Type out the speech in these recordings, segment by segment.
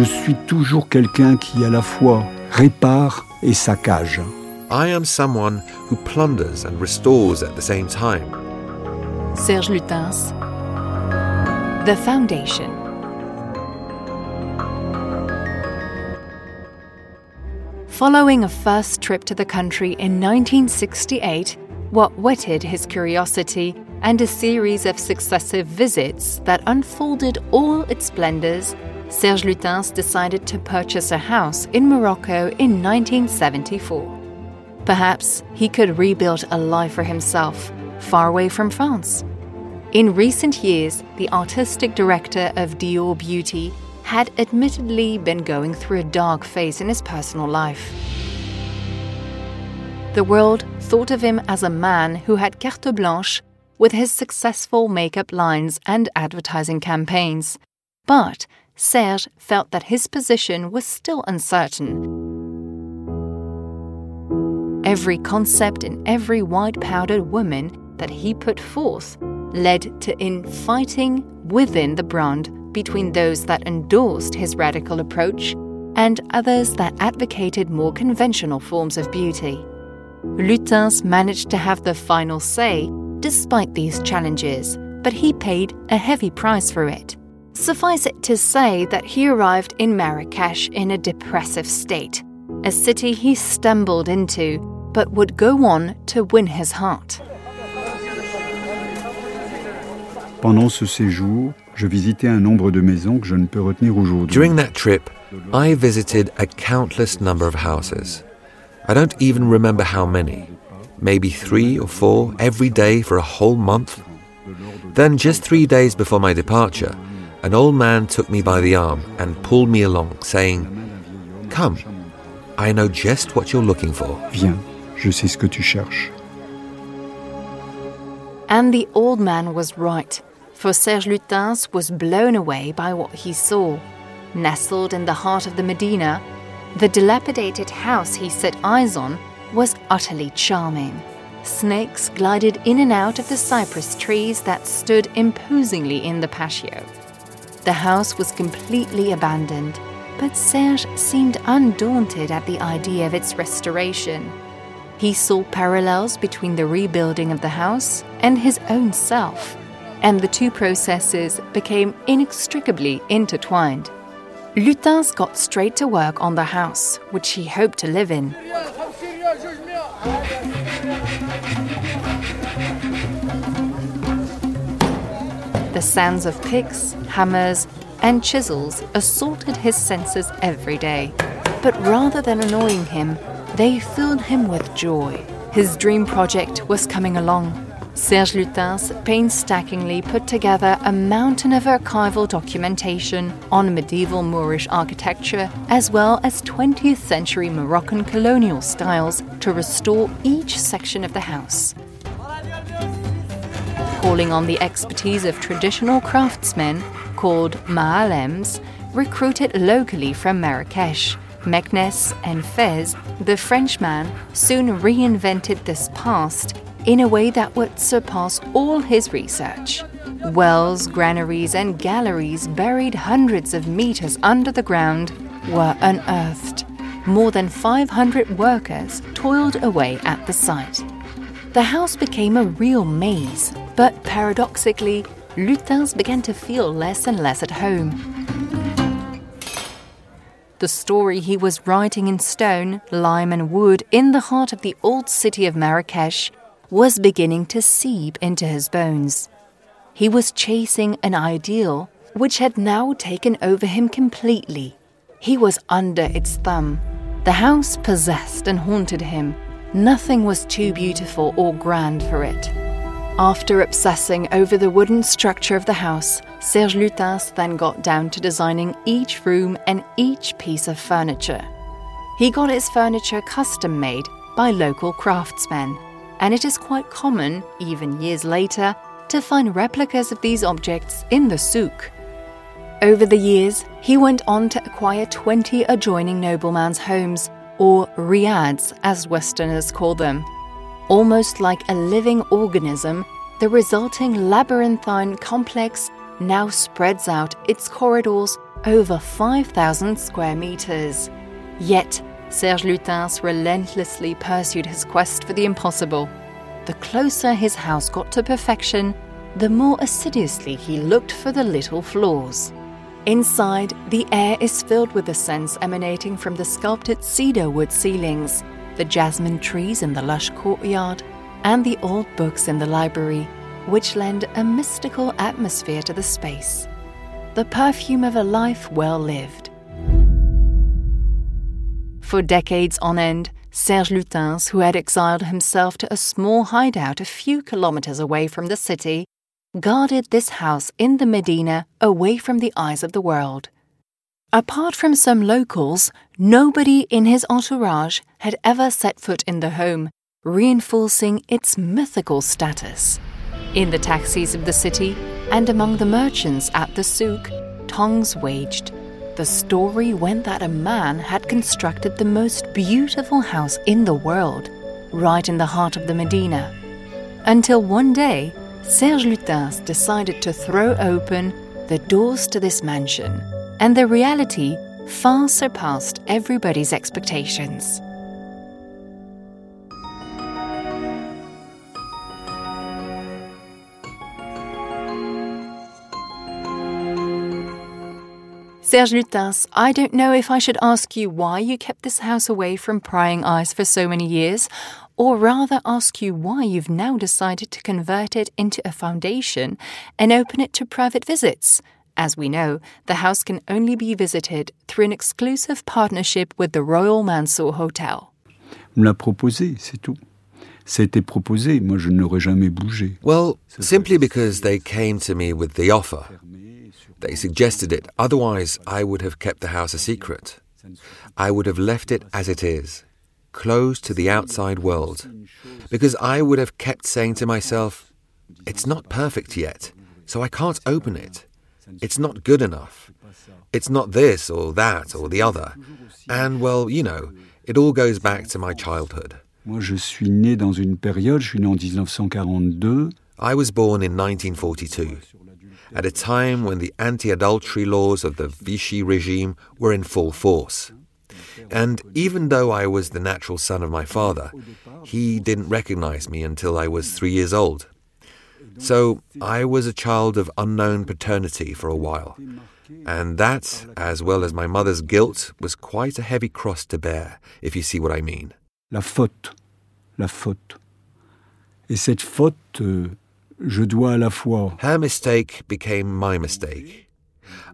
Je suis toujours quelqu'un qui à la fois répare et saccage. I am someone who plunders and restores at the same time. Serge Lutens. The Foundation. Following a first trip to the country in 1968, what whetted his curiosity and a series of successive visits that unfolded all its splendors, Serge Lutens decided to purchase a house in Morocco in 1974. Perhaps he could rebuild a life for himself, far away from France. In recent years, the artistic director of Dior Beauty had admittedly been going through a dark phase in his personal life. The world thought of him as a man who had carte blanche with his successful makeup lines and advertising campaigns. But Serge felt that his position was still uncertain. Every concept and every white powdered woman that he put forth led to infighting within the brand between those that endorsed his radical approach and others that advocated more conventional forms of beauty. Lutens managed to have the final say despite these challenges, but he paid a heavy price for it. Suffice it to say that he arrived in Marrakesh in a depressive state, a city he stumbled into, but would go on to win his heart. Pendant ce séjour, je visitais un nombre de maisons que je ne peux retenir aujourd'hui. During that trip, I visited a countless number of houses. I don't even remember how many. Maybe three or four every day for a whole month. Then, just three days before my departure, an old man took me by the arm and pulled me along, saying, Come, I know just what you're looking for. Viens, je sais ce que tu cherches. And the old man was right, for Serge Lutens was blown away by what he saw. Nestled in the heart of the Medina, the dilapidated house he set eyes on was utterly charming. Snakes glided in and out of the cypress trees that stood imposingly in the patio. The house was completely abandoned, but Serge seemed undaunted at the idea of its restoration. He saw parallels between the rebuilding of the house and his own self, and the two processes became inextricably intertwined. Lutens got straight to work on the house, which he hoped to live in. The sounds of picks, hammers, and chisels assaulted his senses every day. But rather than annoying him, they filled him with joy. His dream project was coming along. Serge Lutens painstakingly put together a mountain of archival documentation on medieval Moorish architecture as well as 20th century Moroccan colonial styles to restore each section of the house. Calling on the expertise of traditional craftsmen called Maalems, recruited locally from Marrakesh, Meknes, and Fez, the Frenchman soon reinvented this past in a way that would surpass all his research. Wells, granaries, and galleries buried hundreds of meters under the ground were unearthed. More than 500 workers toiled away at the site. The house became a real maze, but paradoxically, Lutens began to feel less and less at home. The story he was writing in stone, lime, and wood in the heart of the old city of Marrakesh was beginning to seep into his bones. He was chasing an ideal which had now taken over him completely. He was under its thumb. The house possessed and haunted him. Nothing was too beautiful or grand for it. After obsessing over the wooden structure of the house, Serge Lutens then got down to designing each room and each piece of furniture. He got his furniture custom made by local craftsmen, and it is quite common, even years later, to find replicas of these objects in the souk. Over the years, he went on to acquire 20 adjoining noblemen's homes, or riads as Westerners call them. Almost like a living organism, the resulting labyrinthine complex now spreads out its corridors over 5,000 square meters. Yet, Serge Lutens relentlessly pursued his quest for the impossible. The closer his house got to perfection, the more assiduously he looked for the little flaws. Inside, the air is filled with the scents emanating from the sculpted cedar wood ceilings, the jasmine trees in the lush courtyard, and the old books in the library, which lend a mystical atmosphere to the space. The perfume of a life well lived. For decades on end, Serge Lutens, who had exiled himself to a small hideout a few kilometers away from the city, guarded this house in the Medina away from the eyes of the world. Apart from some locals, nobody in his entourage had ever set foot in the home, reinforcing its mythical status. In the taxis of the city and among the merchants at the souk, tongues waged. The story went that a man had constructed the most beautiful house in the world, right in the heart of the Medina. Until one day, Serge Lutens decided to throw open the doors to this mansion, and the reality far surpassed everybody's expectations. Serge Lutens, I don't know if I should ask you why you kept this house away from prying eyes for so many years, or rather ask you why you've now decided to convert it into a foundation and open it to private visits. As we know, the house can only be visited through an exclusive partnership with the Royal Mansour Hotel. me l'a proposé, c'est tout. C'était proposé, moi je n'aurais jamais bougé. Well, simply because they came to me with the offer. They suggested it, otherwise, I would have kept the house a secret. I would have left it as it is closed to the outside world. Because I would have kept saying to myself, it's not perfect yet, so I can't open it. It's not good enough. It's not this or that or the other. And well, you know, it all goes back to my childhood. Moi, je suis né dans une période, je suis né en 1942. I was born in 1942, at a time when the anti adultery laws of the Vichy regime were in full force. And even though I was the natural son of my father, he didn't recognize me until I was three years old. So I was a child of unknown paternity for a while. And that, as well as my mother's guilt, was quite a heavy cross to bear, if you see what I mean. La faute. La faute. Et cette faute, euh, je dois à la fois. Her mistake became my mistake.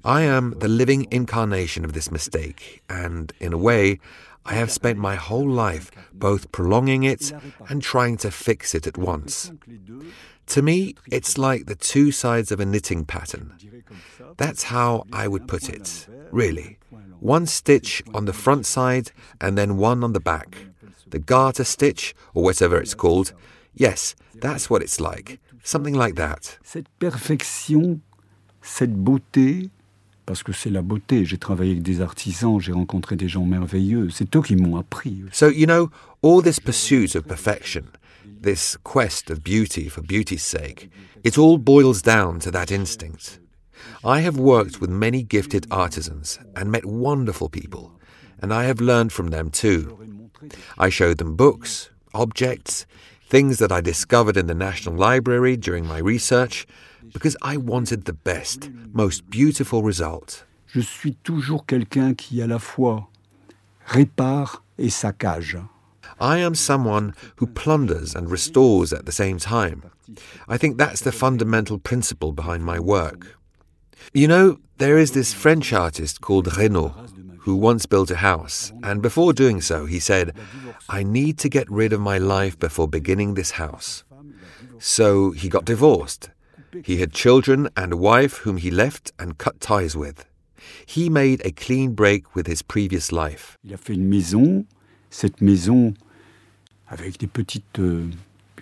I am the living incarnation of this mistake, and in a way, I have spent my whole life both prolonging it and trying to fix it at once. To me, it's like the two sides of a knitting pattern. That's how I would put it, really. One stitch on the front side and then one on the back. The garter stitch, or whatever it's called. Yes, that's what it's like. Something like that. Cette perfection, cette beauté, parce que c'est la beauté. J'ai travaillé avec des artisans, j'ai rencontré des gens merveilleux. C'est eux qui m'ont appris. So, you know, all this pursuit of perfection, this quest of beauty for beauty's sake, it all boils down to that instinct. I have worked with many gifted artisans and met wonderful people, and I have learned from them too. I showed them books, objects, things that I discovered in the National Library during my research, because I wanted the best, most beautiful result. Je suis toujours quelqu'un qui à la fois répare et saccage. I am someone who plunders and restores at the same time. I think that's the fundamental principle behind my work. You know, there is this French artist called Renoir who once built a house, and before doing so, he said, I need to get rid of my life before beginning this house. So he got divorced he had children and a wife whom he left and cut ties with. He made a clean break with his previous life. Il a fait une maison, cette maison avec des petites euh,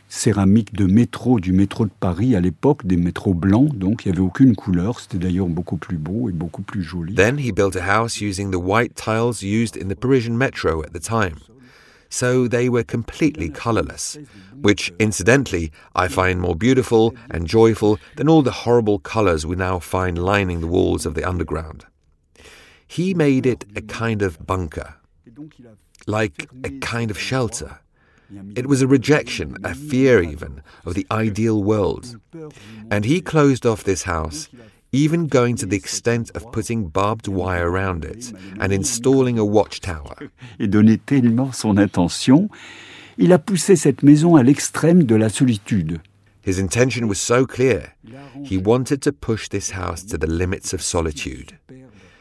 céramiques de métro, du métro de Paris à l'époque, des métros blancs, donc il n'y avait aucune couleur, c'était d'ailleurs beaucoup plus beau et beaucoup plus joli. Then he built a house using the white tiles used in the Parisian metro at the time so they were completely colourless, which, incidentally, I find more beautiful and joyful than all the horrible colours we now find lining the walls of the underground. He made it a kind of bunker, like a kind of shelter. It was a rejection, a fear even, of the ideal world. And he closed off this house, even going to the extent of putting barbed wire around it and installing a watchtower. Et donnait tellement son intention, il a poussé cette maison à l'extrême de la solitude. His intention was so clear. He wanted to push this house to the limits of solitude.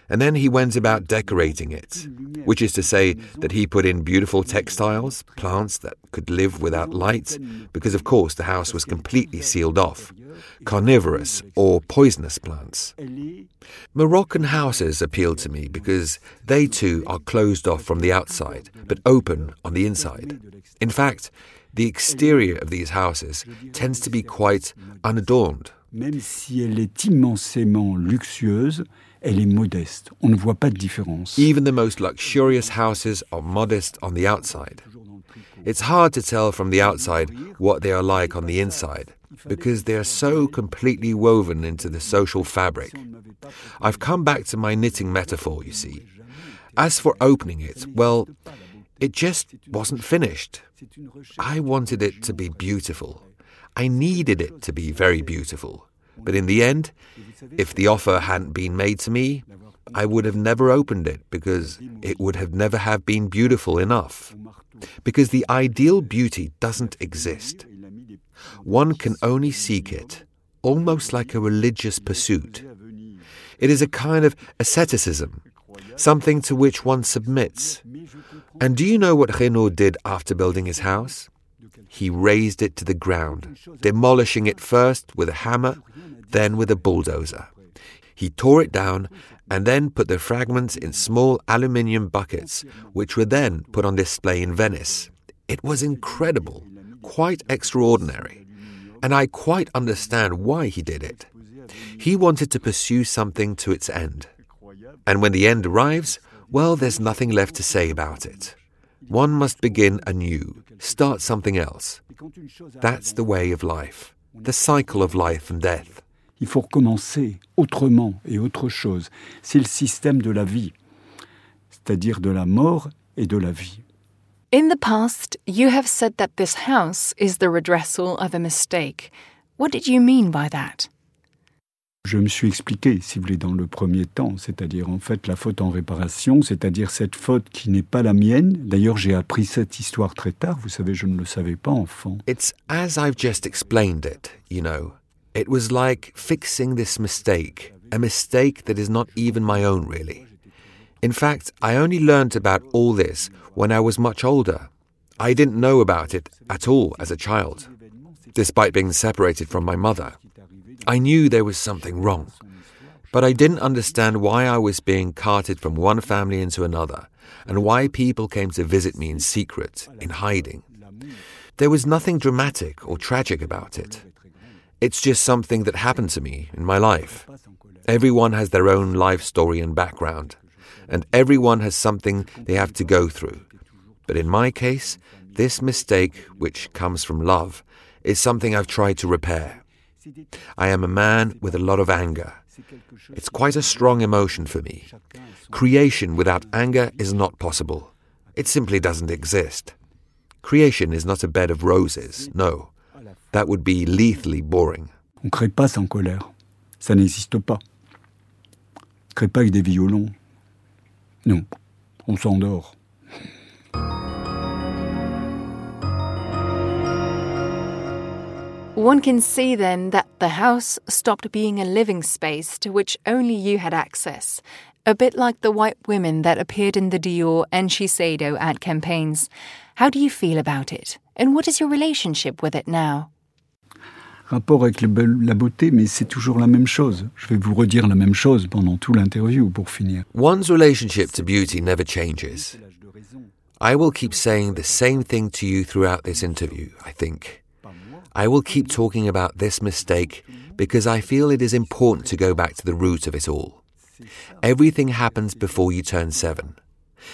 And then he went about decorating it, which is to say that he put in beautiful textiles, plants that could live without light, because of course the house was completely sealed off, carnivorous or poisonous plants. Moroccan houses appeal to me because they too are closed off from the outside, but open on the inside. In fact, the exterior of these houses tends to be quite unadorned. Même si elle est immensément luxueuse, elle est modeste. On ne voit pas de différence. Even the most luxurious houses are modest on the outside. It's hard to tell from the outside what they are like on the inside because they are so completely woven into the social fabric. I've come back to my knitting metaphor, you see. As for opening it, well, it just wasn't finished. I wanted it to be beautiful. I needed it to be very beautiful. But in the end, if the offer hadn't been made to me, I would have never opened it because it would have never have been beautiful enough. Because the ideal beauty doesn't exist. One can only seek it, almost like a religious pursuit. It is a kind of asceticism, something to which one submits. And do you know what Raynaud did after building his house? He razed it to the ground, demolishing it first with a hammer, then with a bulldozer. He tore it down and then put the fragments in small aluminium buckets, which were then put on display in Venice. It was incredible, quite extraordinary. And I quite understand why he did it. He wanted to pursue something to its end. And when the end arrives, well, there's nothing left to say about it. One must begin anew, start something else. That's the way of life, the cycle of life and death. Il faut recommencer autrement et autre chose. C'est le système de la vie, c'est-à-dire de la mort et de la vie. In the past, you have said that this house is the redressal of a mistake. What did you mean by that? Je me suis expliqué, si vous voulez, dans le premier temps, c'est-à-dire en fait la faute en réparation, c'est-à-dire cette faute qui n'est pas la mienne. D'ailleurs, j'ai appris cette histoire très tard, vous savez, je ne le savais pas enfant. It's as I've just explained it, you know. It was like fixing this mistake, a mistake that is not even my own, really. In fact, I only learnt about all this when I was much older. I didn't know about it at all as a child, despite being separated from my mother. I knew there was something wrong, but I didn't understand why I was being carted from one family into another and why people came to visit me in secret, in hiding. There was nothing dramatic or tragic about it. It's just something that happened to me in my life. Everyone has their own life story and background, and everyone has something they have to go through. But in my case, this mistake, which comes from love, is something I've tried to repair. I am a man with a lot of anger. It's quite a strong emotion for me. Creation without anger is not possible. It simply doesn't exist. Creation is not a bed of roses, no. That would be lethally boring. On ne crée pas sans colère. Ça n'existe pas. On ne crée pas avec des violons. Non, on s'endort. One can see then that the house stopped being a living space to which only you had access, a bit like the white women that appeared in the Dior and Shiseido ad campaigns. How do you feel about it? And what is your relationship with it now? Rapport avec la beauté, mais c'est toujours la même chose. Je vais vous redire la même chose pendant tout l'interview pour finir. One's relationship to beauty never changes. I will keep saying the same thing to you throughout this interview, I think. I will keep talking about this mistake because I feel it is important to go back to the root of it all. Everything happens before you turn seven.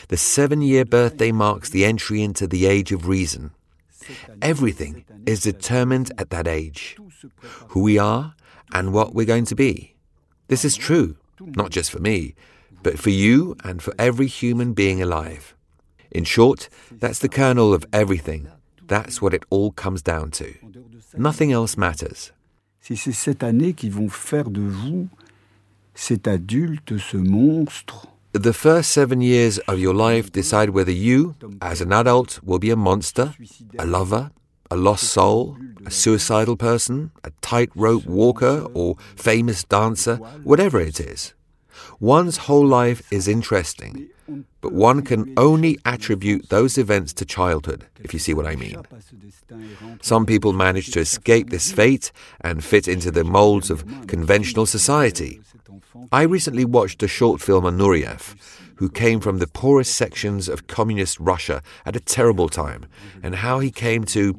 The seven year birthday marks the entry into the age of reason. Everything is determined at that age who we are and what we're going to be. This is true, not just for me, but for you and for every human being alive. In short, that's the kernel of everything. That's what it all comes down to. Nothing else matters. Si c'est cette année qui vont faire de vous cet adulte, ce monstre, The first seven years of your life decide whether you, as an adult, will be a monster, a lover, a lost soul, a suicidal person, a tightrope walker, or famous dancer, whatever it is. One's whole life is interesting, but one can only attribute those events to childhood, if you see what I mean. Some people manage to escape this fate and fit into the molds of conventional society. I recently watched a short film on Nureyev, who came from the poorest sections of communist Russia at a terrible time, and how he came to.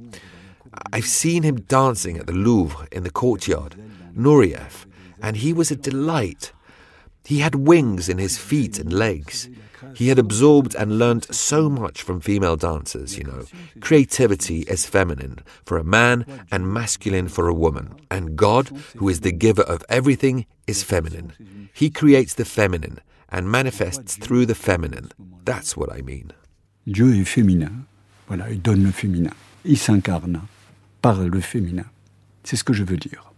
I've seen him dancing at the Louvre in the courtyard, Nureyev, and he was a delight. He had wings in his feet and legs. He had absorbed and learnt so much from female dancers, you know. Creativity is feminine for a man and masculine for a woman. And God, who is the giver of everything, is feminine. He creates the feminine and manifests through the feminine. That's what I mean. Dieu est féminin. Voilà, il donne le féminin. Il s'incarne par le féminin. C'est ce que je veux dire.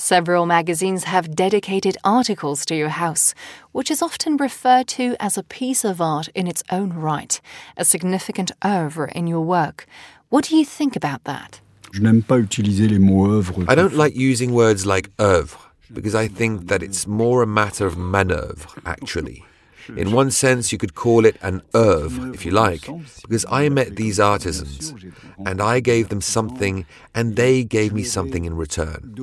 Several magazines have dedicated articles to your house, which is often referred to as a piece of art in its own right, a significant oeuvre in your work. What do you think about that? Je n'aime pas utiliser les mots œuvre. I don't like using words like oeuvre because I think that it's more a matter of manœuvre, actually. In one sense, you could call it an oeuvre, if you like, because I met these artisans and I gave them something and they gave me something in return.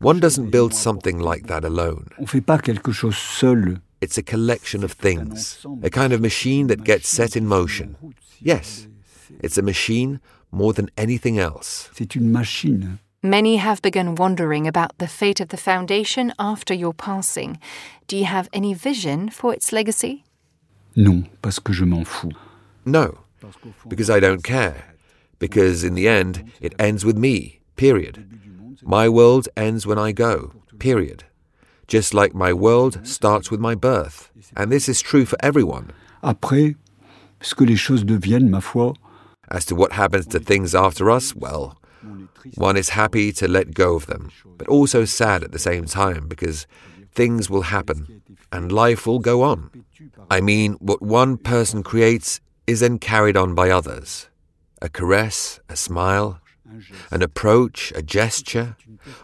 One doesn't build something like that alone. On fait pas quelque chose seul. It's a collection of things, a kind of machine that gets set in motion. Yes, it's a machine more than anything else. C'est une machine. Many have begun wondering about the fate of the foundation after your passing. Do you have any vision for its legacy? Non, parce que je m'en fous. No, because I don't care. Because in the end, it ends with me, period. My world ends when I go, period. Just like my world starts with my birth. And this is true for everyone. Après, ce que les choses deviennent, ma foi, As to what happens to things after us, well, one is happy to let go of them, but also sad at the same time because things will happen and life will go on. I mean, what one person creates is then carried on by others. A caress, a smile, an approach, a gesture,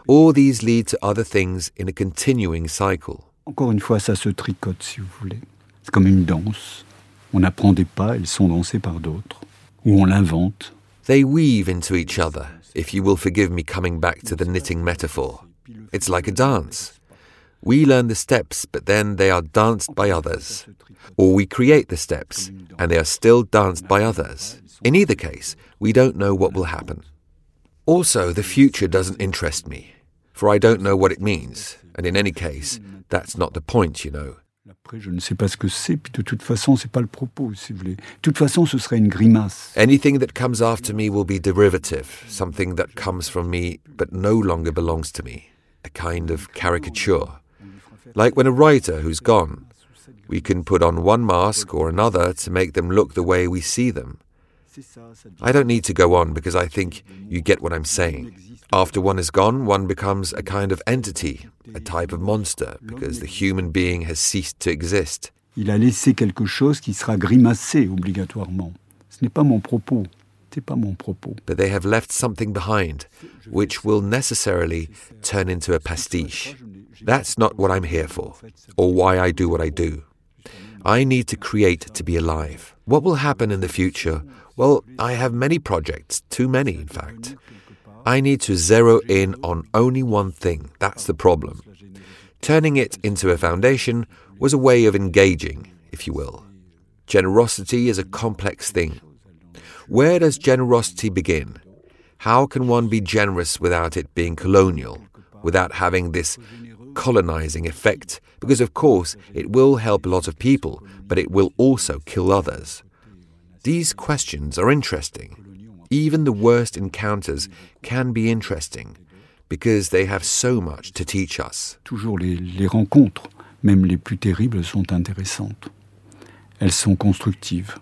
all these lead to other things in a continuing cycle. encore une fois, ça se tricote, si vous voulez. C'est comme une danse. On apprend des pas, ils sont dansés par d'autres. Ou on l'invente. They weave into each other, if you will forgive me coming back to the knitting metaphor. It's like a dance. We learn the steps, but then they are danced by others. Or we create the steps, and they are still danced by others. In either case, we don't know what will happen. Also, the future doesn't interest me, for I don't know what it means, and in any case, that's not the point, you know. Après, je ne sais pas ce que c'est, puis de toute façon, pas le propos, si vous voulez. De toute façon, ce serait une grimace. Anything that comes after me will be derivative, something that comes from me but no longer belongs to me, a kind of caricature. Like when a writer who's gone, we can put on one mask or another to make them look the way we see them. I don't need to go on because I think you get what I'm saying. After one is gone, one becomes a kind of entity, a type of monster, because the human being has ceased to exist. Il a laissé quelque chose qui sera grimacé obligatoirement. Ce n'est pas mon propos. C'est pas mon propos. But they have left something behind, which will necessarily turn into a pastiche. That's not what I'm here for, or why I do what I do. I need to create to be alive. What will happen in the future? Well, I have many projects, too many, in fact. I need to zero in on only one thing. That's the problem. Turning it into a foundation was a way of engaging, if you will. Generosity is a complex thing. Where does generosity begin? How can one be generous without it being colonial, without having this colonizing effect? Because, of course, it will help a lot of people, but it will also kill others. These questions are interesting. Even the worst encounters can be interesting because they have so much to teach us. Toujours les, les rencontres même les plus terribles, sont intéressantes. Elles sont constructives.